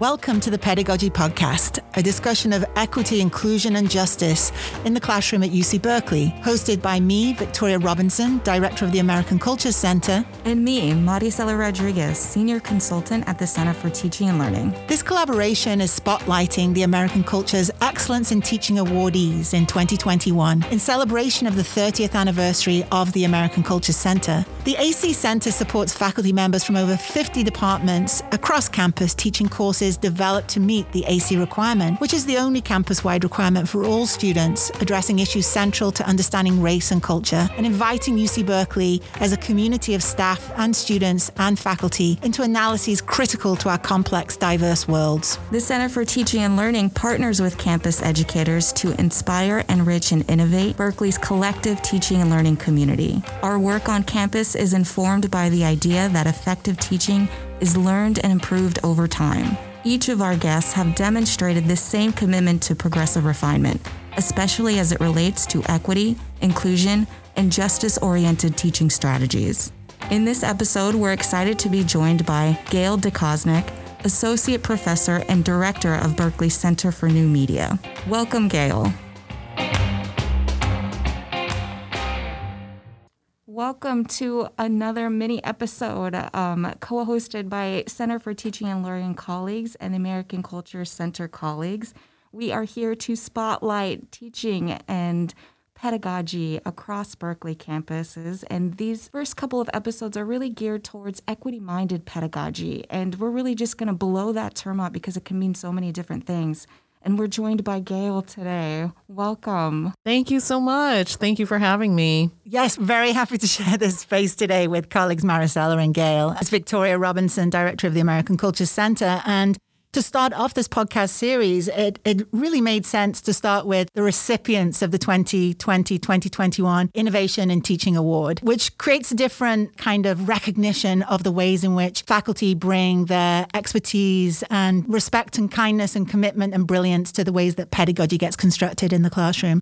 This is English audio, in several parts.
Welcome to the Pedagogy Podcast, a discussion of equity, inclusion, and justice in the classroom at UC Berkeley, hosted by me, Victoria Robinson, Director of the American Culture Center, and me, Maricela Rodriguez, Senior Consultant at the Center for Teaching and Learning. This collaboration is spotlighting the American Culture's Excellence in Teaching awardees in 2021 in celebration of the 30th anniversary of the American Culture Center. The AC Center supports faculty members from over 50 departments across campus teaching courses developed to meet the AC requirement, which is the only campus wide requirement for all students, addressing issues central to understanding race and culture, and inviting UC Berkeley as a community of staff and students and faculty into analyses critical to our complex, diverse worlds. The Center for Teaching and Learning partners with campus educators to inspire, enrich, and innovate Berkeley's collective teaching and learning community. Our work on campus is informed by the idea that effective teaching is learned and improved over time. Each of our guests have demonstrated this same commitment to progressive refinement, especially as it relates to equity, inclusion, and justice oriented teaching strategies. In this episode, we're excited to be joined by Gail De Kosnik, Associate Professor and Director of Berkeley Center for New Media. Welcome, Gail. Welcome to another mini episode um, co hosted by Center for Teaching and Learning colleagues and American Culture Center colleagues. We are here to spotlight teaching and pedagogy across Berkeley campuses. And these first couple of episodes are really geared towards equity minded pedagogy. And we're really just going to blow that term up because it can mean so many different things and we're joined by Gail today. Welcome. Thank you so much. Thank you for having me. Yes, very happy to share this space today with colleagues Maricela and Gail. As Victoria Robinson, Director of the American Culture Center, and to start off this podcast series, it, it really made sense to start with the recipients of the 2020 2021 Innovation in Teaching Award, which creates a different kind of recognition of the ways in which faculty bring their expertise and respect and kindness and commitment and brilliance to the ways that pedagogy gets constructed in the classroom.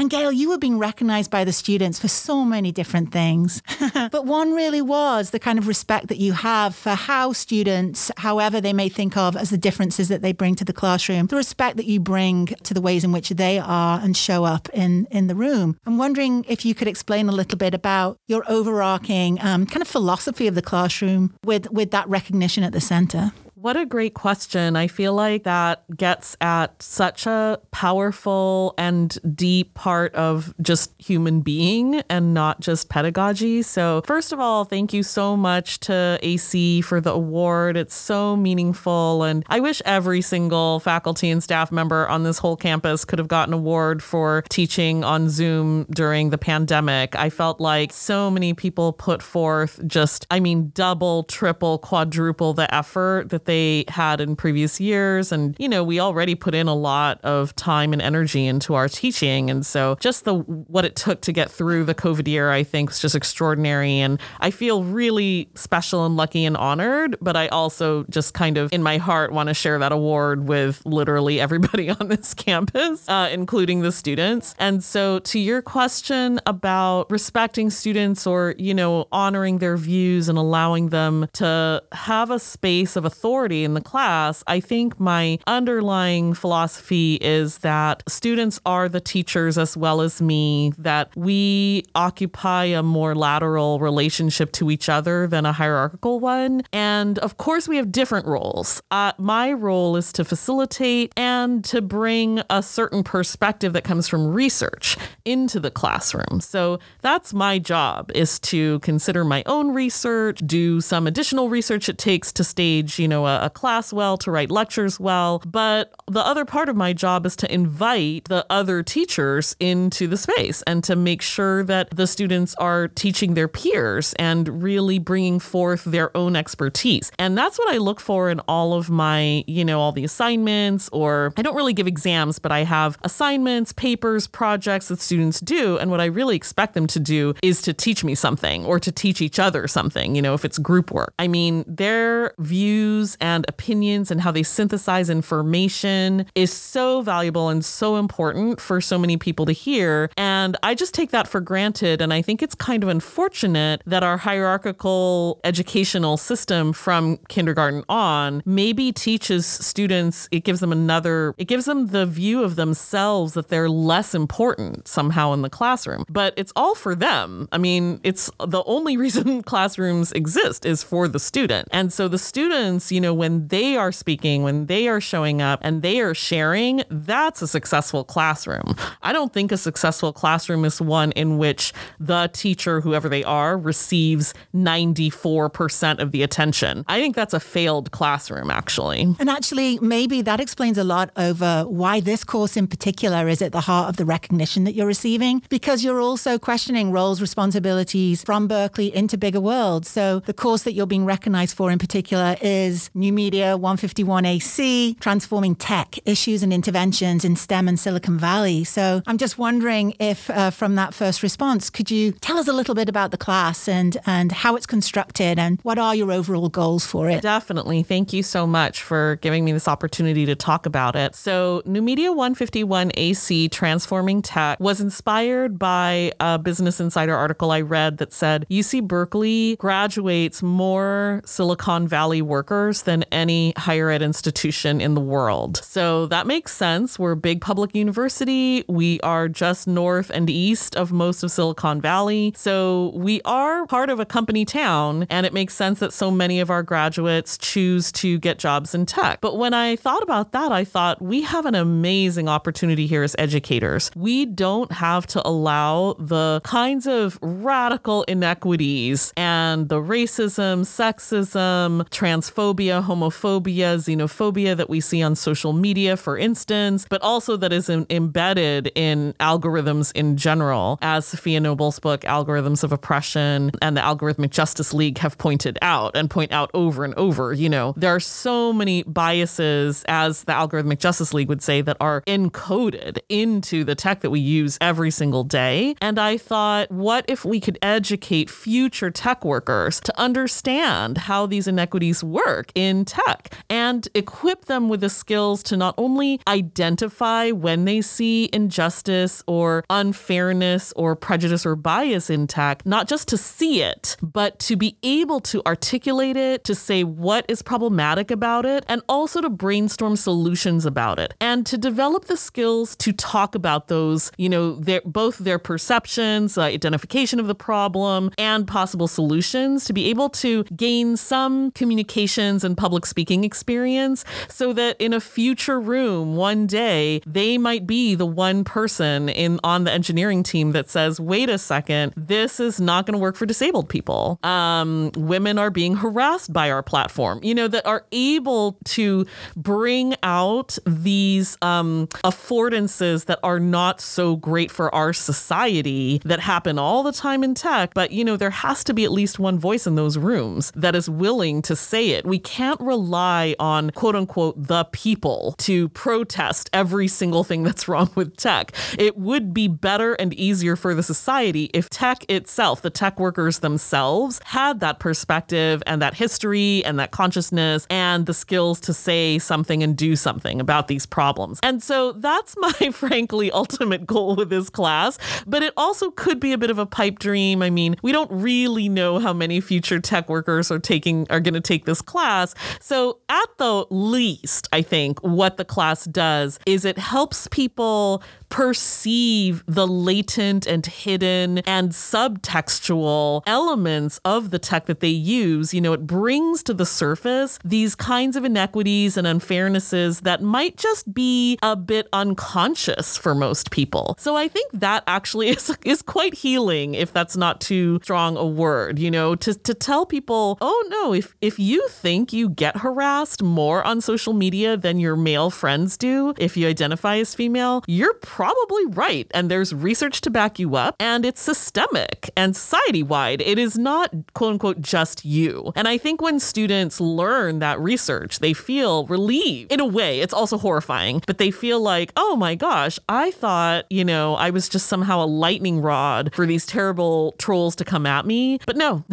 And Gail, you were being recognized by the students for so many different things. but one really was the kind of respect that you have for how students, however they may think of as the differences that they bring to the classroom, the respect that you bring to the ways in which they are and show up in, in the room. I'm wondering if you could explain a little bit about your overarching um, kind of philosophy of the classroom with, with that recognition at the center. What a great question. I feel like that gets at such a powerful and deep part of just human being and not just pedagogy. So, first of all, thank you so much to AC for the award. It's so meaningful. And I wish every single faculty and staff member on this whole campus could have gotten an award for teaching on Zoom during the pandemic. I felt like so many people put forth just, I mean, double, triple, quadruple the effort that they had in previous years. And, you know, we already put in a lot of time and energy into our teaching. And so just the what it took to get through the COVID year, I think is just extraordinary. And I feel really special and lucky and honored. But I also just kind of in my heart want to share that award with literally everybody on this campus, uh, including the students. And so to your question about respecting students or, you know, honoring their views and allowing them to have a space of authority authority in the class, I think my underlying philosophy is that students are the teachers as well as me, that we occupy a more lateral relationship to each other than a hierarchical one. And of course, we have different roles. Uh, my role is to facilitate and to bring a certain perspective that comes from research into the classroom. So that's my job is to consider my own research, do some additional research it takes to stage, you know, a, a class well, to write lectures well. But the other part of my job is to invite the other teachers into the space and to make sure that the students are teaching their peers and really bringing forth their own expertise. And that's what I look for in all of my, you know, all the assignments, or I don't really give exams, but I have assignments, papers, projects that students do. And what I really expect them to do is to teach me something or to teach each other something, you know, if it's group work. I mean, their views and opinions and how they synthesize information is so valuable and so important for so many people to hear. And I just take that for granted. And I think it's kind of unfortunate that our hierarchical educational system from kindergarten on maybe teaches students, it gives them another, it gives them the view of themselves that they're less important somehow in the classroom. But it's all for them. I mean, it's the only reason classrooms exist is for the student. And so the students, you know, when they are speaking, when they are showing up and they are sharing, that's a successful classroom. I don't think a successful classroom is one in which the teacher, whoever they are, receives 94% of the attention. I think that's a failed classroom, actually. And actually, maybe that explains a lot over why this course in particular is at the heart of the recognition that you're receiving, because you're also questioning roles, responsibilities from Berkeley into bigger worlds. So the course that you're being recognized for in particular is New Media 151AC, Transforming Tech, Issues and Interventions in STEM and Silicon Valley. So I'm just wondering if uh, from that first response, could you tell us a little bit about the class and, and how it's constructed and what are your overall goals for it? Definitely. Thank you so much for giving me this opportunity to talk about it. So New Media 151 AC Transforming Tech was inspired by a Business Insider article I read that said UC Berkeley graduates more Silicon Valley workers than any higher ed institution in the world. So that makes sense. We're a big public university. We are just north and east of most of Silicon Valley. So we are part of a company town, and it makes sense that so many of our graduates choose to get jobs in tech. But when I thought about that, I thought we have an amazing opportunity here as educators. We don't have to allow the kinds of radical inequities and the racism, sexism, transphobia, homophobia, xenophobia that we see on social media, for instance, but also that is in, embedded in algorithms in general, as Safiya Noble's book, Algorithms of Oppression, and the Algorithmic Justice League have pointed out and point out over and over. You know, there are so many biases, as the Algorithmic Justice League would say, that are encoded into the tech that we use every single day. And I thought, what if we could educate future tech workers to understand how these inequities work in tech and equip them with the skills to not only identify when they see injustice or unfairness or prejudice or bias in tech, not just to see it, but to be able to articulate it, to say what is problematic about it, and also to brainstorm solutions about it, and to develop the skills to talk about those, you know, their, both their perceptions, uh, identification of the problem, and possible solutions to be able to gain some communications public speaking experience so that in a future room one day they might be the one person in on the engineering team that says wait a second this is not going to work for disabled people. Um, women are being harassed by our platform. You know that are able to bring out these um, affordances that are not so great for our society that happen all the time in tech but you know there has to be at least one voice in those rooms that is willing to say it. We can't rely on quote unquote the people to protest every single thing that's wrong with tech. It would be better and easier for the society if tech itself, the tech workers themselves, had that perspective and that history and that consciousness and the skills to say something and do something about these problems. And so that's my frankly ultimate goal with this class. But it also could be a bit of a pipe dream. I mean, we don't really know how many future tech workers are taking are going to take this class. So at the least, I think what the class does is it helps people perceive the latent and hidden and subtextual elements of the tech that they use. You know, it brings to the surface these kinds of inequities and unfairnesses that might just be a bit unconscious for most people. So I think that actually is, is quite healing, if that's not too strong a word, you know, to, to tell people, oh no, if, if you think you get harassed more on social media than your male friends do, if you identify as female, you're probably right. And there's research to back you up, and it's systemic and society wide. It is not, quote unquote, just you. And I think when students learn that research, they feel relieved. In a way, it's also horrifying, but they feel like, oh my gosh, I thought, you know, I was just somehow a lightning rod for these terrible trolls to come at me. But no,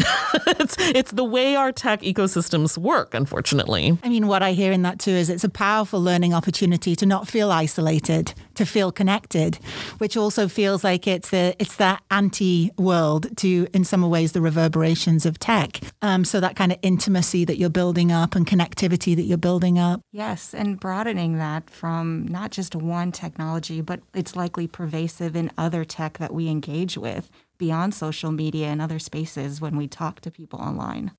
it's, it's the way our tech ecosystems work. Unfortunately. I mean, what I hear in that too is it's a powerful learning opportunity to not feel isolated, to feel connected, which also feels like it's the it's that anti world to, in some ways, the reverberations of tech. Um, so that kind of intimacy that you're building up and connectivity that you're building up. Yes, and broadening that from not just one technology, but it's likely pervasive in other tech that we engage with beyond social media and other spaces when we talk to people online.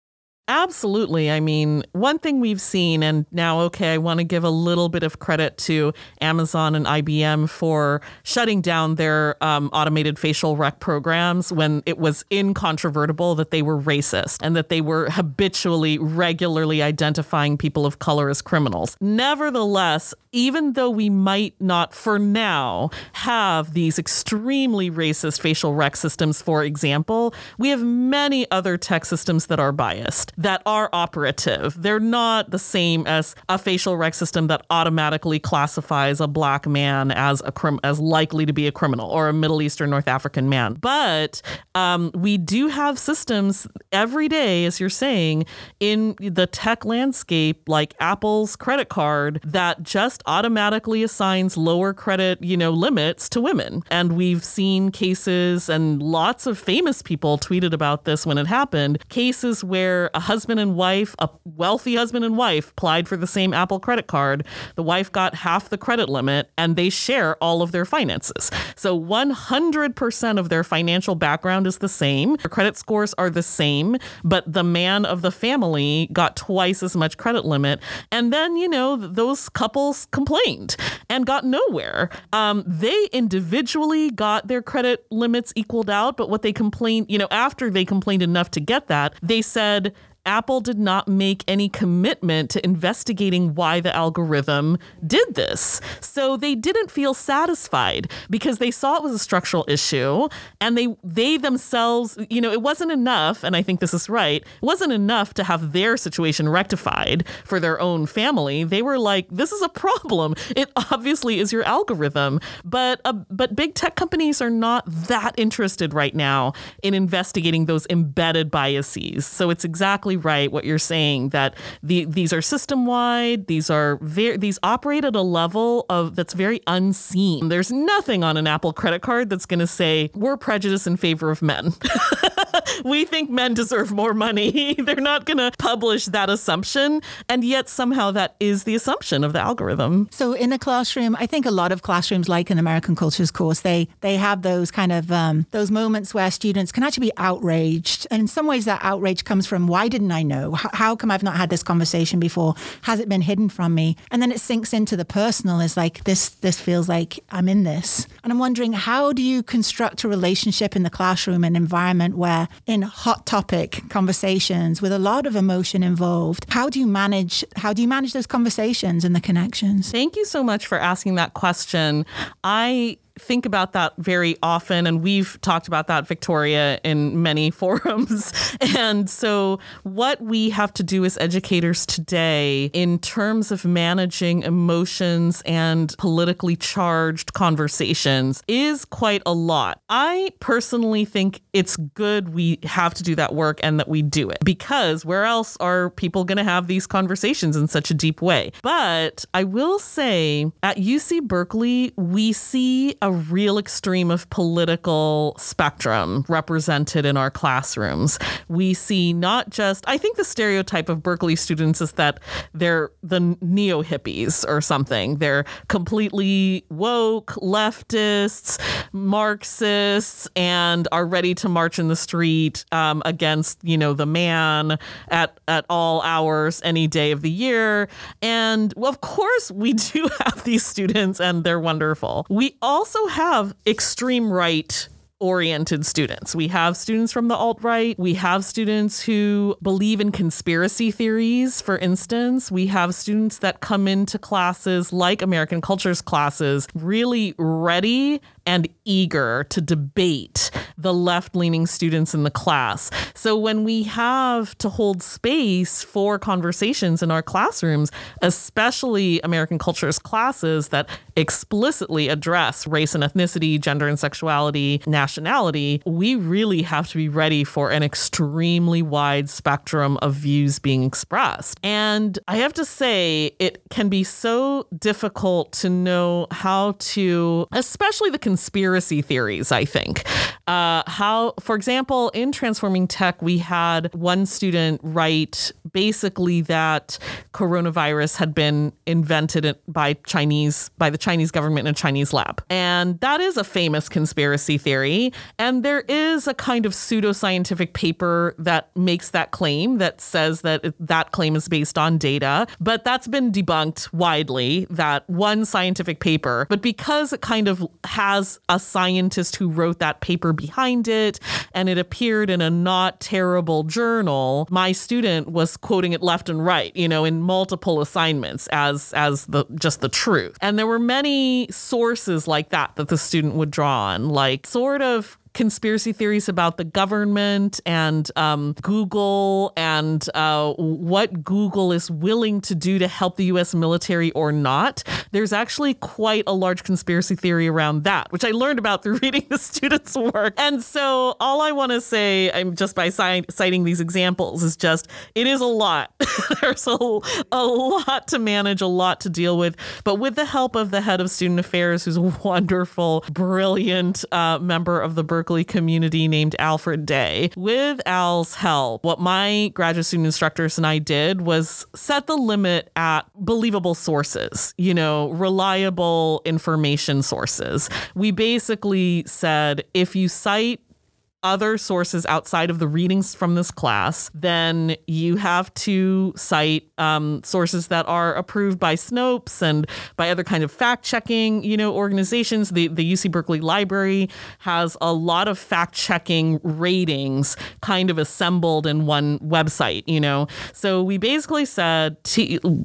Absolutely. I mean, one thing we've seen, and now, okay, I want to give a little bit of credit to Amazon and IBM for shutting down their um, automated facial rec programs when it was incontrovertible that they were racist and that they were habitually, regularly identifying people of color as criminals. Nevertheless, even though we might not, for now, have these extremely racist facial rec systems, for example, we have many other tech systems that are biased that are operative. They're not the same as a facial rec system that automatically classifies a black man as a crim- as likely to be a criminal or a Middle Eastern North African man. But um, we do have systems every day, as you're saying, in the tech landscape, like Apple's credit card, that just automatically assigns lower credit, you know, limits to women. And we've seen cases, and lots of famous people tweeted about this when it happened. Cases where a husband and wife, a wealthy husband and wife, applied for the same Apple credit card. The wife got half the credit limit and they share all of their finances. So 100% of their financial background is the same. Their credit scores are the same, but the man of the family got twice as much credit limit. And then, you know, those couples complained and got nowhere. Um, they individually got their credit limits equaled out, but what they complained, you know, after they complained enough to get that, they said, Apple did not make any commitment to investigating why the algorithm did this. So they didn't feel satisfied because they saw it was a structural issue and they they themselves, you know, it wasn't enough and I think this is right. It wasn't enough to have their situation rectified for their own family. They were like this is a problem. It obviously is your algorithm, but uh, but big tech companies are not that interested right now in investigating those embedded biases. So it's exactly right what you're saying that the these are system wide. These are very these operate at a level of that's very unseen. There's nothing on an Apple credit card that's going to say we're prejudiced in favor of men. we think men deserve more money. They're not going to publish that assumption. And yet, somehow, that is the assumption of the algorithm. So, in a classroom, I think a lot of classrooms, like an American Cultures course, they they have those kind of um, those moments where students can actually be outraged. And in some ways, that outrage comes from why didn't I know? How, how come I've not had this conversation before? Has it been hidden from me? And then it sinks into the personal. Is like this. This feels like I'm in this. And I'm wondering, how do you construct a relationship in the classroom, an environment where in hot topic conversations with a lot of emotion involved. How do you manage how do you manage those conversations and the connections? Thank you so much for asking that question. I think about that very often, and we've talked about that, Victoria, in many forums. and so, what we have to do as educators today, in terms of managing emotions and politically charged conversations, is quite a lot. I personally think it's good we have to do that work and that we do it because where else are people going to have these conversations in such a deep way? But I will say at UC Berkeley, we see a real extreme of political spectrum represented in our classrooms. We see not just, I think the stereotype of Berkeley students is that they're the neo hippies or something. They're completely woke, leftists, Marxists, and are ready to march in the street um, against, you know, the man at, at all hours, any day of the year. And of course, we do have these students and they're wonderful. We also have extreme right oriented students. We have students from the alt right. We have students who believe in conspiracy theories, for instance. We have students that come into classes like American cultures classes really ready and eager to debate the left leaning students in the class. So when we have to hold space for conversations in our classrooms, especially American cultures classes that explicitly address race and ethnicity, gender and sexuality, nationality, we really have to be ready for an extremely wide spectrum of views being expressed. And I have to say, it can be so difficult to know how to, especially the conspiracy theories, I think. Uh, how, for example, in Transforming Tech, we had one student write basically that coronavirus had been invented by Chinese, by the Chinese government in a Chinese lab. And that is a famous conspiracy theory. And there is a kind of pseudoscientific paper that makes that claim that says that that claim is based on data. But that's been debunked widely, that one scientific paper. But because it kind of has a scientist who wrote that paper behind it and it appeared in a not terrible journal, my student was quoting it left and right, you know, in multiple assignments as as the just the truth. And there were many sources like that that the student would draw on, like sort of conspiracy theories about the government and um, Google and uh, what Google is willing to do to help the US military or not. There's actually quite a large conspiracy theory around that, which I learned about through reading the students' work. And so all I want to say, I'm just by citing these examples, is just it is a lot. There's a, a lot to manage, a lot to deal with. But with the help of the head of student affairs, who's a wonderful, brilliant uh, member of the Berkeley Berkeley community named Alfred Day. With Al's help, what my graduate student instructors and I did was set the limit at believable sources, you know, reliable information sources. We basically said if you cite other sources outside of the readings from this class, then you have to cite um, sources that are approved by Snopes and by other kind of fact checking, you know, organizations. The the UC Berkeley Library has a lot of fact checking ratings kind of assembled in one website, you know. So we basically said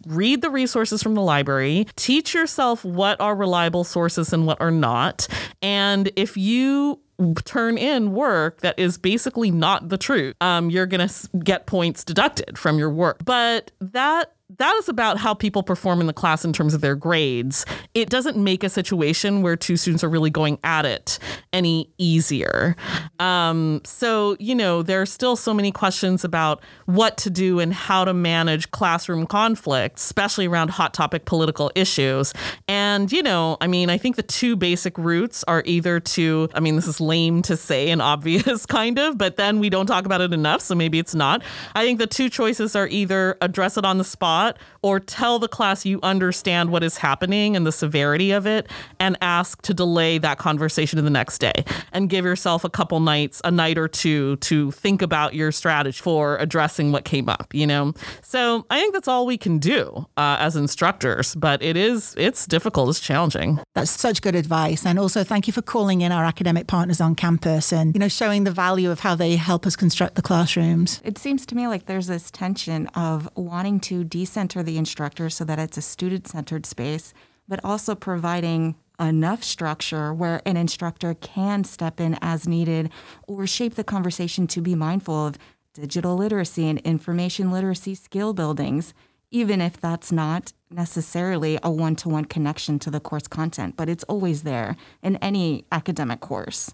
read the resources from the library, teach yourself what are reliable sources and what are not, and if you turn in work that is basically not the truth, um, you're going to get points deducted from your work. But that that is about how people perform in the class in terms of their grades. It doesn't make a situation where two students are really going at it any easier. Um, so, you know, there are still so many questions about what to do and how to manage classroom conflicts, especially around hot topic political issues. And, you know, I mean, I think the two basic routes are either to, I mean, this is lame to say and obvious kind of, but then we don't talk about it enough. So maybe it's not. I think the two choices are either address it on the spot or tell the class you understand what is happening and the severity of it and ask to delay that conversation to the next day and give yourself a couple nights, a night or two to think about your strategy for addressing what came up, you know? So I think that's all we can do uh, as instructors, but it is, it's difficult, it's challenging. That's such good advice. And also thank you for calling in our academic partners on campus and, you know, showing the value of how they help us construct the classrooms. It seems to me like there's this tension of wanting to de center the instructor so that it's a student centered space, but also providing enough structure where an instructor can step in as needed or shape the conversation to be mindful of digital literacy and information literacy skill buildings, even if that's not necessarily a one to one connection to the course content, but it's always there in any academic course.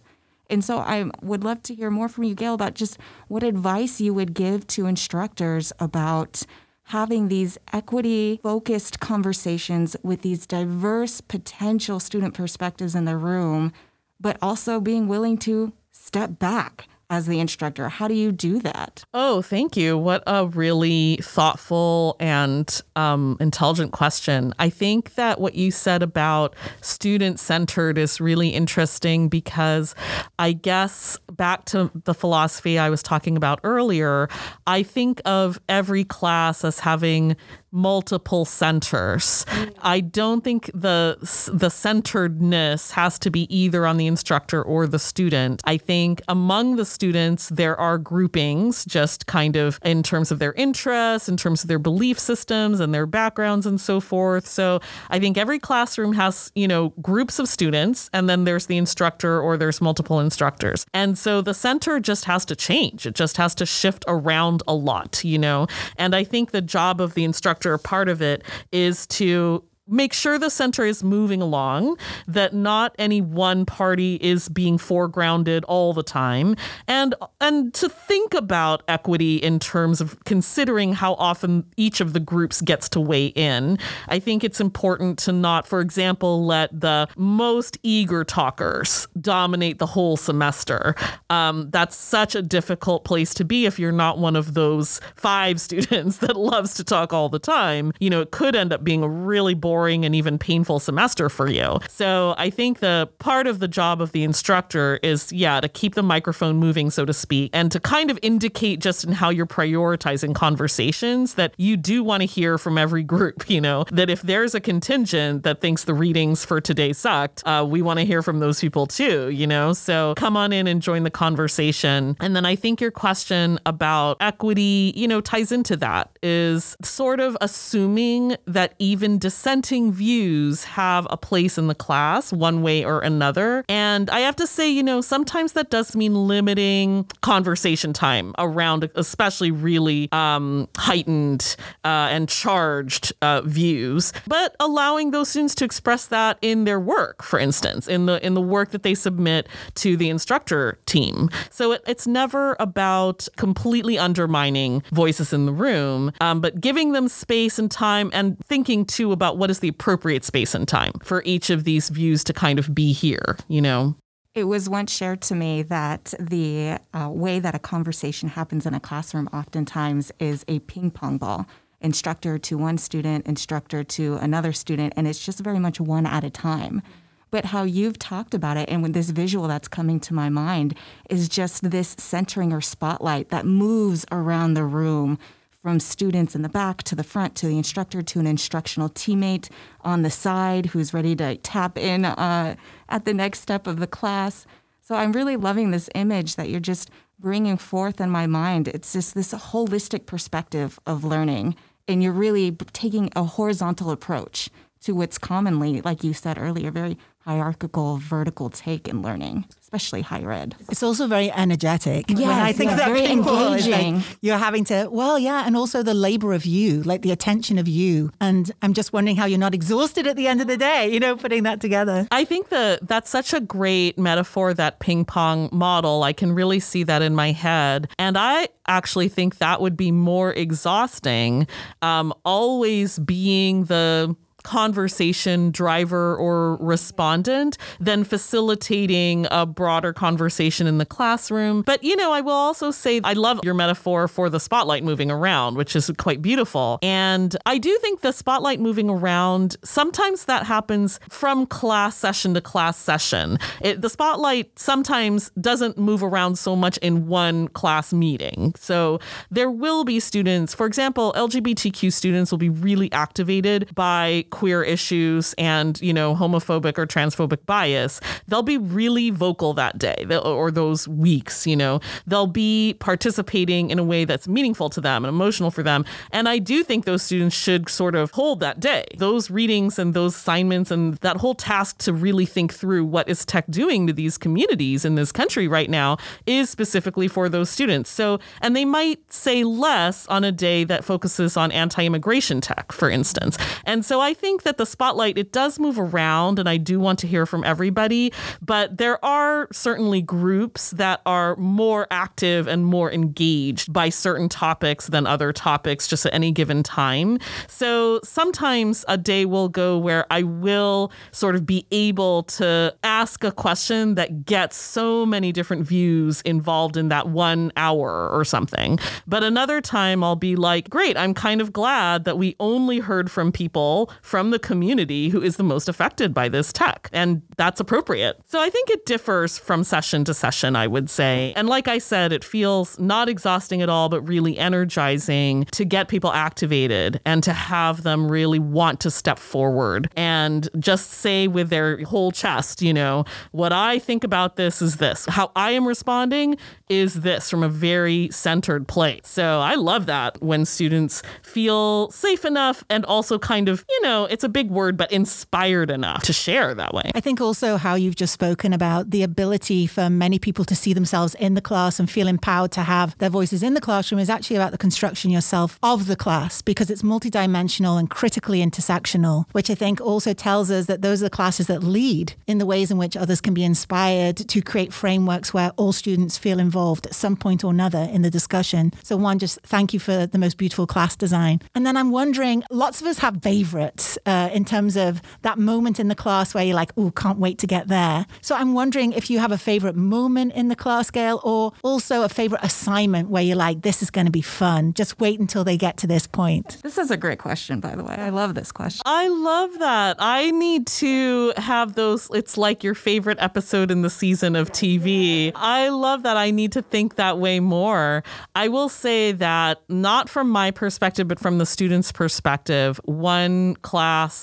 And so I would love to hear more from you, Gail, about just what advice you would give to instructors about having these equity focused conversations with these diverse potential student perspectives in the room, but also being willing to step back as the instructor. How do you do that? Oh, thank you. What a really thoughtful and um, intelligent question. I think that what you said about student centered is really interesting because I guess back to the philosophy I was talking about earlier, I think of every class as having multiple centers. Mm. I don't think the the centeredness has to be either on the instructor or the student. I think among the students there are groupings just kind of in terms of their interests, in terms of their belief systems and their backgrounds and so forth. So I think every classroom has, you know, groups of students and then there's the instructor or there's multiple instructors. And so the center just has to change. It just has to shift around a lot, you know. And I think the job of the instructor, part of it is to make sure the center is moving along, that not any one party is being foregrounded all the time, and and to think about equity in terms of considering how often each of the groups gets to weigh in. I think it's important to not, for example, let the most eager talkers dominate the whole semester. Um, that's such a difficult place to be if you're not one of those five students that loves to talk all the time. You know, it could end up being a really boring boring and even painful semester for you. So I think the part of the job of the instructor is, yeah, to keep the microphone moving, so to speak, and to kind of indicate just in how you're prioritizing conversations that you do want to hear from every group, you know, that if there's a contingent that thinks the readings for today sucked, uh, we want to hear from those people too, you know? So come on in and join the conversation. And then I think your question about equity, you know, ties into that is sort of assuming that even dissent views have a place in the class one way or another. And I have to say, you know, sometimes that does mean limiting conversation time around, especially really um, heightened uh, and charged uh, views, but allowing those students to express that in their work, for instance, in the in the work that they submit to the instructor team. So it, it's never about completely undermining voices in the room, um, but giving them space and time and thinking too about what is is the appropriate space and time for each of these views to kind of be here, you know? It was once shared to me that the uh, way that a conversation happens in a classroom oftentimes is a ping pong ball instructor to one student, instructor to another student, and it's just very much one at a time. But how you've talked about it, and with this visual that's coming to my mind, is just this centering or spotlight that moves around the room from students in the back to the front to the instructor to an instructional teammate on the side who's ready to tap in uh, at the next step of the class. So I'm really loving this image that you're just bringing forth in my mind. It's just this holistic perspective of learning, and you're really taking a horizontal approach to what's commonly, like you said earlier, very hierarchical, vertical take in learning, especially higher ed. It's also very energetic. Yeah, I think yes, that very engaging. Like you're having to, well, yeah, and also the labor of you, like the attention of you. And I'm just wondering how you're not exhausted at the end of the day, you know, putting that together. I think that that's such a great metaphor, that ping pong model. I can really see that in my head. And I actually think that would be more exhausting, um, always being the conversation driver or respondent than facilitating a broader conversation in the classroom. But, you know, I will also say I love your metaphor for the spotlight moving around, which is quite beautiful. And I do think the spotlight moving around, sometimes that happens from class session to class session. It, the spotlight sometimes doesn't move around so much in one class meeting. So there will be students, for example, LGBTQ students will be really activated by queer issues and, you know, homophobic or transphobic bias, they'll be really vocal that day or those weeks, you know. They'll be participating in a way that's meaningful to them and emotional for them. And I do think those students should sort of hold that day. Those readings and those assignments and that whole task to really think through what is tech doing to these communities in this country right now is specifically for those students. So, and they might say less on a day that focuses on anti immigration tech, for instance. And so I think think that the spotlight it does move around and I do want to hear from everybody, but there are certainly groups that are more active and more engaged by certain topics than other topics just at any given time. So sometimes a day will go where I will sort of be able to ask a question that gets so many different views involved in that one hour or something. But another time I'll be like, great, I'm kind of glad that we only heard from people from from the community who is the most affected by this tech. And that's appropriate. So I think it differs from session to session, I would say. And like I said, it feels not exhausting at all, but really energizing to get people activated and to have them really want to step forward and just say with their whole chest, you know, what I think about this is this. How I am responding is this from a very centered place. So I love that when students feel safe enough and also kind of, you know, it's a big word, but inspired enough to share that way. I think also how you've just spoken about the ability for many people to see themselves in the class and feel empowered to have their voices in the classroom is actually about the construction yourself of the class because it's multidimensional and critically intersectional, which I think also tells us that those are the classes that lead in the ways in which others can be inspired to create frameworks where all students feel involved at some point or another in the discussion. So, one, just thank you for the most beautiful class design. And then I'm wondering, lots of us have favorites uh, in terms of that moment in the class where you're like, oh, can't wait to get there. So, I'm wondering if you have a favorite moment in the class, Gail, or also a favorite assignment where you're like, this is going to be fun. Just wait until they get to this point. This is a great question, by the way. I love this question. I love that. I need to have those. It's like your favorite episode in the season of TV. I love that. I need to think that way more. I will say that, not from my perspective, but from the student's perspective, one class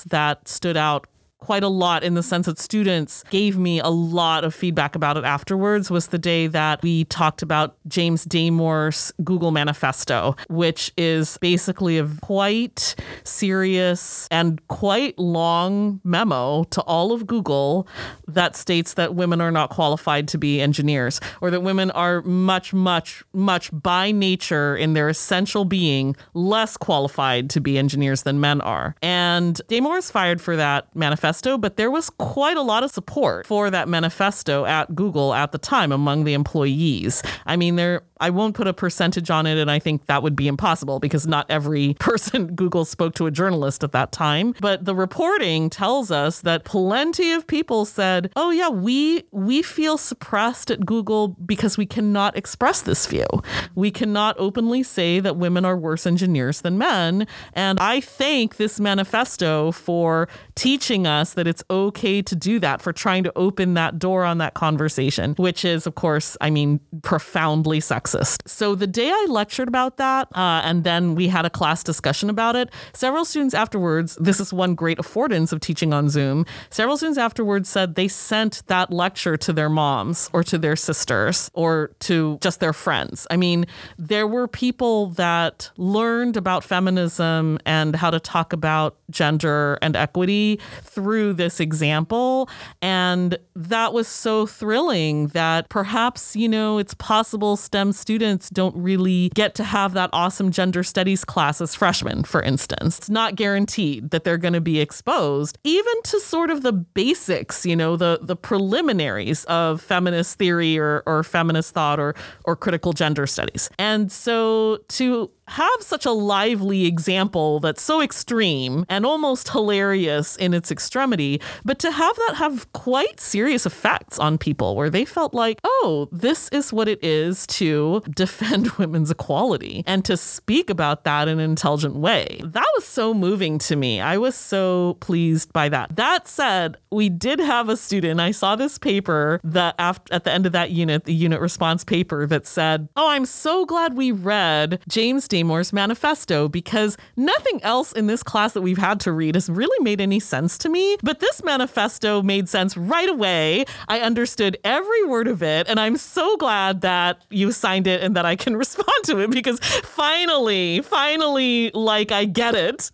that stood out quite a lot in the sense that students gave me a lot of feedback about it afterwards was the day that we talked about James Damore's Google Manifesto, which is basically a quite serious and quite long memo to all of Google that states that women are not qualified to be engineers or that women are much, much, much by nature in their essential being less qualified to be engineers than men are. And Damore is fired for that manifesto manifesto, but there was quite a lot of support for that manifesto at Google at the time among the employees. I mean, there I won't put a percentage on it, and I think that would be impossible because not every person Google spoke to a journalist at that time. But the reporting tells us that plenty of people said, "Oh yeah, we we feel suppressed at Google because we cannot express this view. We cannot openly say that women are worse engineers than men." And I thank this manifesto for teaching us that it's okay to do that, for trying to open that door on that conversation, which is, of course, I mean, profoundly sexist sexist. So the day I lectured about that, uh, and then we had a class discussion about it, several students afterwards, this is one great affordance of teaching on Zoom, several students afterwards said they sent that lecture to their moms or to their sisters or to just their friends. I mean, there were people that learned about feminism and how to talk about gender and equity through this example. And that was so thrilling that perhaps, you know, it's possible STEM students don't really get to have that awesome gender studies class as freshmen, for instance. It's not guaranteed that they're going to be exposed even to sort of the basics, you know, the the preliminaries of feminist theory or, or feminist thought or or critical gender studies. And so to have such a lively example that's so extreme and almost hilarious in its extremity, but to have that have quite serious effects on people where they felt like, oh, this is what it is to defend women's equality and to speak about that in an intelligent way. That was so moving to me. I was so pleased by that. That said, we did have a student. I saw this paper that after, at the end of that unit, the unit response paper that said, oh, I'm so glad we read James Damore's manifesto because nothing else in this class that we've had to read has really made any sense to me. But this manifesto made sense right away. I understood every word of it. And I'm so glad that you signed it and that I can respond to it because finally, finally, like I get it.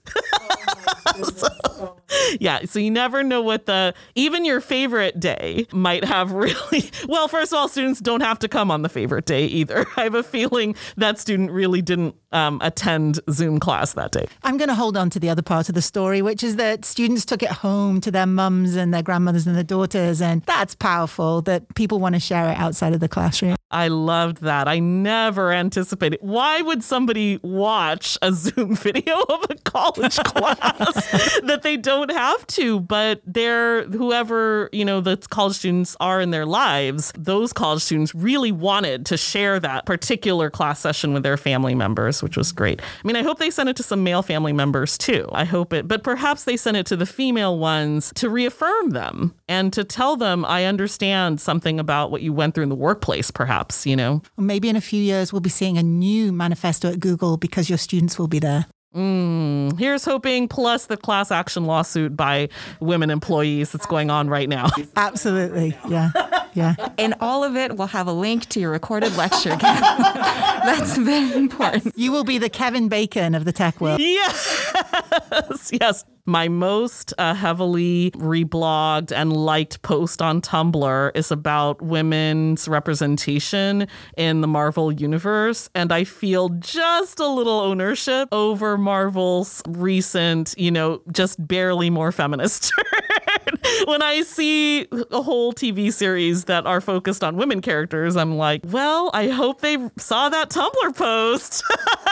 so, yeah. So you never know what the, even your favorite day might have really, well, first of all, students don't have to come on the favorite day either. I have a feeling that student really didn't um, attend Zoom class that day. I'm going to hold on to the other part of the story, which is that students took it home to their mums and their grandmothers and their daughters. And that's powerful that people want to share it outside of the classroom. I loved that. I never anticipated. Why would somebody watch a Zoom video of a college class that they don't have to? But they're whoever, you know, the college students are in their lives, those college students really wanted to share that particular class session with their family members, which was great. I mean, I hope they sent it to some male family members too. I hope it, but perhaps they sent it to the female ones to reaffirm them and to tell them, I understand something about what you went through in the workplace, perhaps perhaps, you know. Maybe in a few years, we'll be seeing a new manifesto at Google because your students will be there. Mm, here's hoping, plus the class action lawsuit by women employees that's going on right now. Absolutely. Yeah. Yeah. And all of it will have a link to your recorded lecture. that's very important. You will be the Kevin Bacon of the tech world. Yes. Yes my most uh, heavily reblogged and liked post on Tumblr is about women's representation in the Marvel universe. And I feel just a little ownership over Marvel's recent, you know, just barely more feminist when I see a whole TV series that are focused on women characters, I'm like, well, I hope they saw that Tumblr post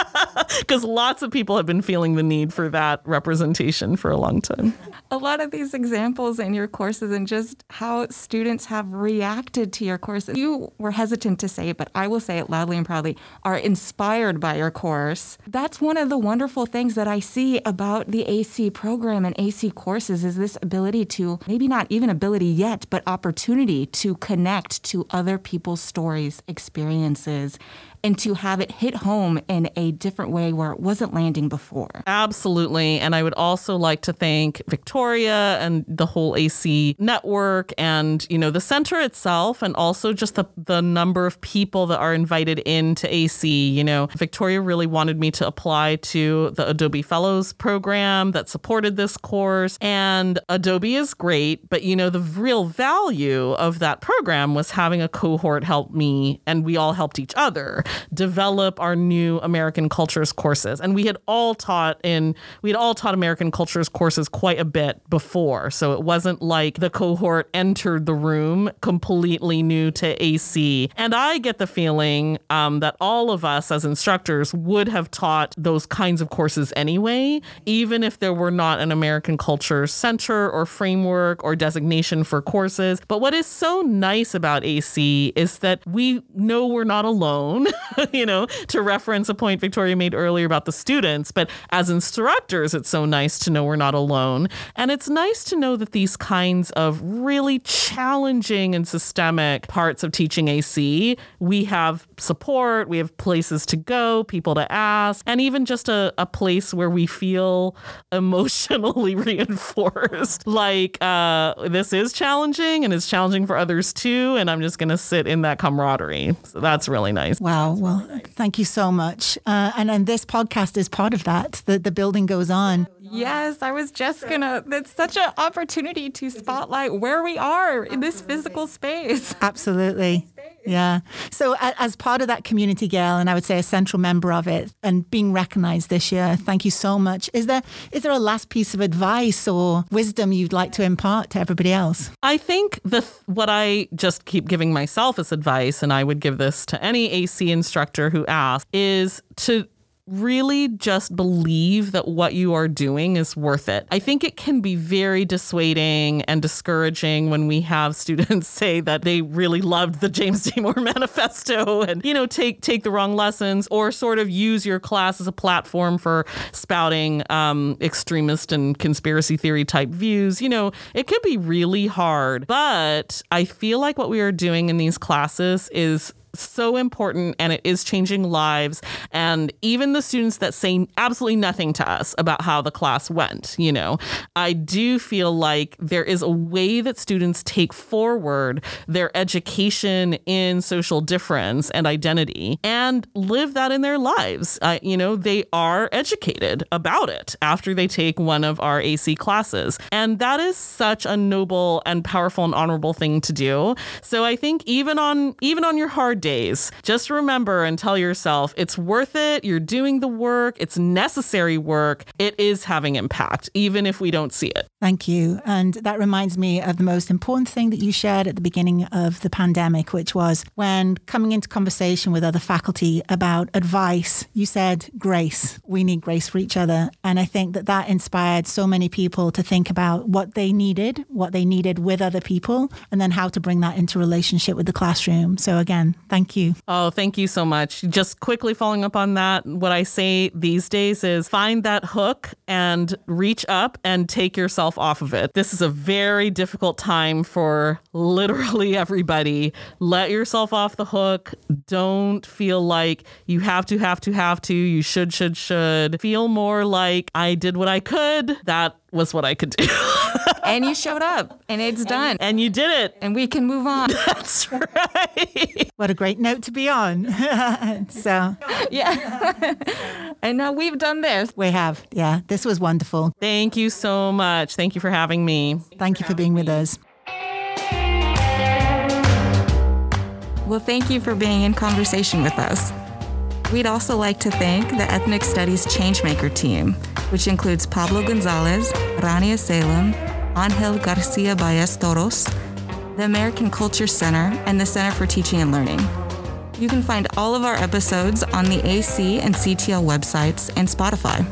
because lots of people have been feeling the need for that representation for a long time. A lot of these examples in your courses and just how students have reacted to your courses, you were hesitant to say it, but I will say it loudly and proudly, are inspired by your course. That's one of the wonderful things that I see about the AC program and AC courses is this ability to maybe not even ability yet, but opportunity to connect to other people's stories, experiences, and to have it hit home in a different way where it wasn't landing before. Absolutely. And I would also like to thank Victoria and the whole AC network and, you know, the center itself and also just the, the number of people that are invited into AC. You know, Victoria really wanted me to apply to the Adobe Fellows program that supported this course. And Adobe is great, but, you know, the real value of that program was having a cohort help me and we all helped each other develop our new American cultures courses. And we had all taught in we had all taught American cultures courses quite a bit before. So it wasn't like the cohort entered the room completely new to AC. And I get the feeling um, that all of us as instructors would have taught those kinds of courses anyway, even if there were not an American culture center or framework or designation for courses. But what is so nice about AC is that we know we're not alone. you know, to reference a point Victoria made earlier about the students. But as instructors, it's so nice to know we're not alone. And it's nice to know that these kinds of really challenging and systemic parts of teaching AC, we have support, we have places to go, people to ask, and even just a, a place where we feel emotionally reinforced. like, uh, this is challenging and it's challenging for others too. And I'm just going to sit in that camaraderie. So that's really nice. Wow. Well, thank you so much. Uh, and and this podcast is part of that. The the building goes on. Yes, I was just gonna. It's such an opportunity to spotlight where we are in this physical space. Absolutely. Yeah. So, as part of that community, Gail, and I would say a central member of it, and being recognized this year, thank you so much. Is there is there a last piece of advice or wisdom you'd like to impart to everybody else? I think the what I just keep giving myself as advice, and I would give this to any AC instructor who asks, is to really just believe that what you are doing is worth it. I think it can be very dissuading and discouraging when we have students say that they really loved the James Damore manifesto and you know take take the wrong lessons or sort of use your class as a platform for spouting um, extremist and conspiracy theory type views. You know, it could be really hard, but I feel like what we are doing in these classes is so important and it is changing lives. And even the students that say absolutely nothing to us about how the class went, you know, I do feel like there is a way that students take forward their education in social difference and identity and live that in their lives. Uh, you know, they are educated about it after they take one of our AC classes. And that is such a noble and powerful and honorable thing to do. So I think even on even on your hard hard days, just remember and tell yourself it's worth it. You're doing the work, it's necessary work. It is having impact, even if we don't see it. Thank you. And that reminds me of the most important thing that you shared at the beginning of the pandemic, which was when coming into conversation with other faculty about advice, you said grace. We need grace for each other. And I think that that inspired so many people to think about what they needed, what they needed with other people, and then how to bring that into relationship with the classroom. So again, thank you. Oh, thank you so much. Just quickly following up on that, what I say these days is find that hook and reach up and take yourself off of it. This is a very difficult time for literally everybody. Let yourself off the hook. Don't feel like you have to, have to, have to. You should, should, should. Feel more like I did what I could. That was what I could do. and you showed up and it's done. And you did it. And we can move on. That's right. What a great note to be on. so, yeah. and now we've done this. We have. Yeah. This was wonderful. Thank you so much. Thank you for having me. Thank you for being with us. Well, thank you for being in conversation with us. We'd also like to thank the Ethnic Studies Changemaker team, which includes Pablo Gonzalez, Rania Salem, Angel Garcia Baez Toros, the American Culture Center, and the Center for Teaching and Learning. You can find all of our episodes on the AC and CTL websites and Spotify.